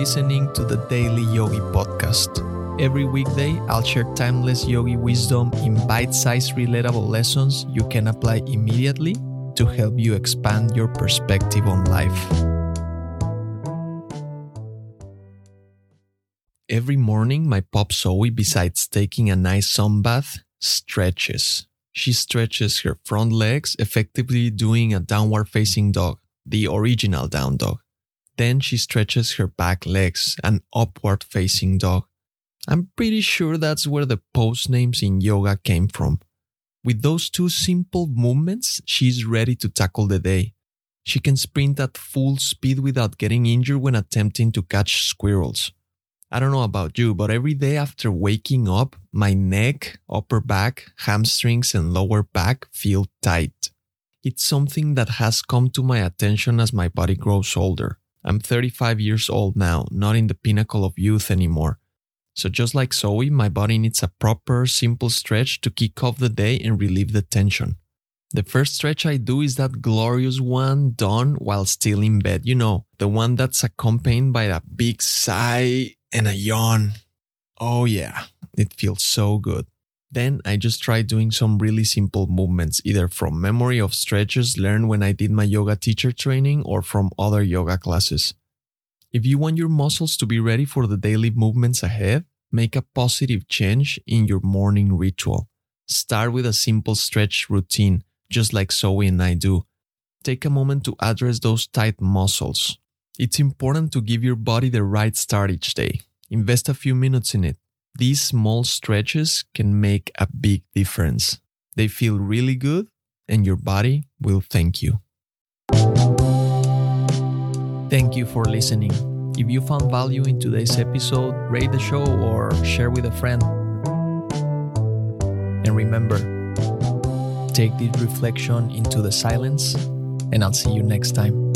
listening to the Daily Yogi Podcast. Every weekday, I'll share timeless yogi wisdom in bite sized, relatable lessons you can apply immediately to help you expand your perspective on life. Every morning, my pop Zoe, besides taking a nice sun bath, stretches. She stretches her front legs, effectively doing a downward facing dog, the original down dog. Then she stretches her back legs, an upward facing dog. I'm pretty sure that's where the pose names in yoga came from. With those two simple movements, she's ready to tackle the day. She can sprint at full speed without getting injured when attempting to catch squirrels. I don't know about you, but every day after waking up, my neck, upper back, hamstrings, and lower back feel tight. It's something that has come to my attention as my body grows older. I'm 35 years old now, not in the pinnacle of youth anymore. So, just like Zoe, my body needs a proper, simple stretch to kick off the day and relieve the tension. The first stretch I do is that glorious one done while still in bed. You know, the one that's accompanied by a big sigh and a yawn. Oh, yeah, it feels so good. Then I just try doing some really simple movements, either from memory of stretches learned when I did my yoga teacher training or from other yoga classes. If you want your muscles to be ready for the daily movements ahead, make a positive change in your morning ritual. Start with a simple stretch routine, just like Zoe and I do. Take a moment to address those tight muscles. It's important to give your body the right start each day. Invest a few minutes in it. These small stretches can make a big difference. They feel really good, and your body will thank you. Thank you for listening. If you found value in today's episode, rate the show or share with a friend. And remember, take this reflection into the silence, and I'll see you next time.